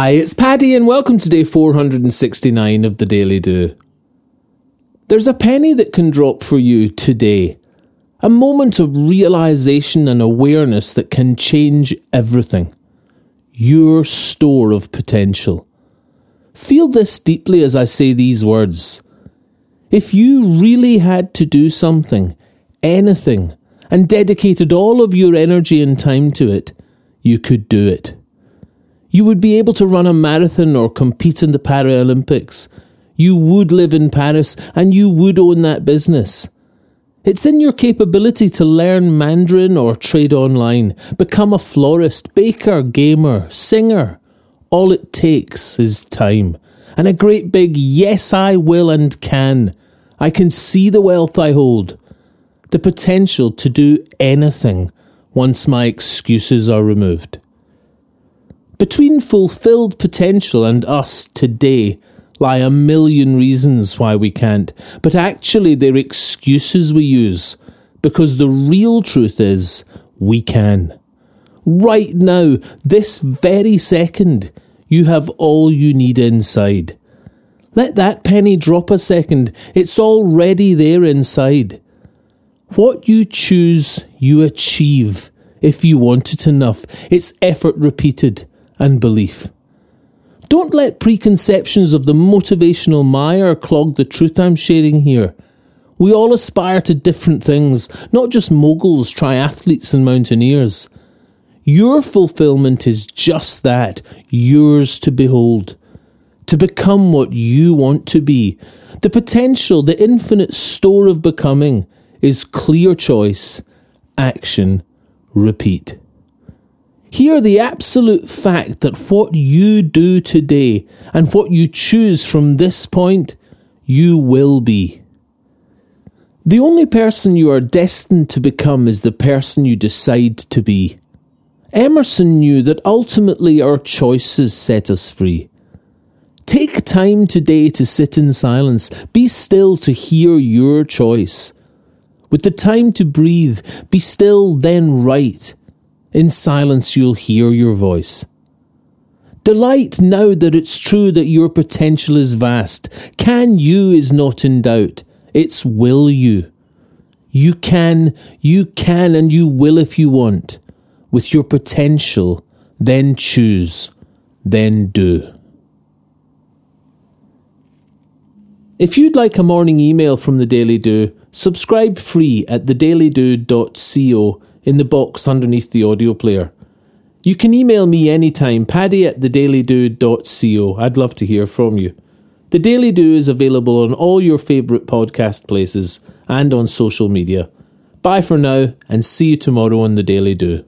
Hi, it's Paddy, and welcome to day 469 of the Daily Do. There's a penny that can drop for you today. A moment of realization and awareness that can change everything. Your store of potential. Feel this deeply as I say these words. If you really had to do something, anything, and dedicated all of your energy and time to it, you could do it. You would be able to run a marathon or compete in the Paralympics. You would live in Paris and you would own that business. It's in your capability to learn Mandarin or trade online, become a florist, baker, gamer, singer. All it takes is time and a great big yes, I will and can. I can see the wealth I hold, the potential to do anything once my excuses are removed. Between fulfilled potential and us today lie a million reasons why we can't, but actually they're excuses we use because the real truth is we can. Right now, this very second, you have all you need inside. Let that penny drop a second, it's already there inside. What you choose, you achieve if you want it enough. It's effort repeated and belief. Don't let preconceptions of the motivational mire clog the truth I'm sharing here. We all aspire to different things, not just moguls, triathletes, and mountaineers. Your fulfillment is just that, yours to behold. To become what you want to be. The potential, the infinite store of becoming is clear choice, action, repeat. Hear the absolute fact that what you do today and what you choose from this point, you will be. The only person you are destined to become is the person you decide to be. Emerson knew that ultimately our choices set us free. Take time today to sit in silence, be still to hear your choice. With the time to breathe, be still, then write. In silence, you'll hear your voice. Delight now that it's true that your potential is vast. Can you is not in doubt. It's will you. You can, you can, and you will if you want. With your potential, then choose, then do. If you'd like a morning email from the Daily Do, subscribe free at thedailydo.co in the box underneath the audio player. You can email me anytime, paddy at thedailydo.co. I'd love to hear from you. The Daily Do is available on all your favourite podcast places and on social media. Bye for now, and see you tomorrow on The Daily Do.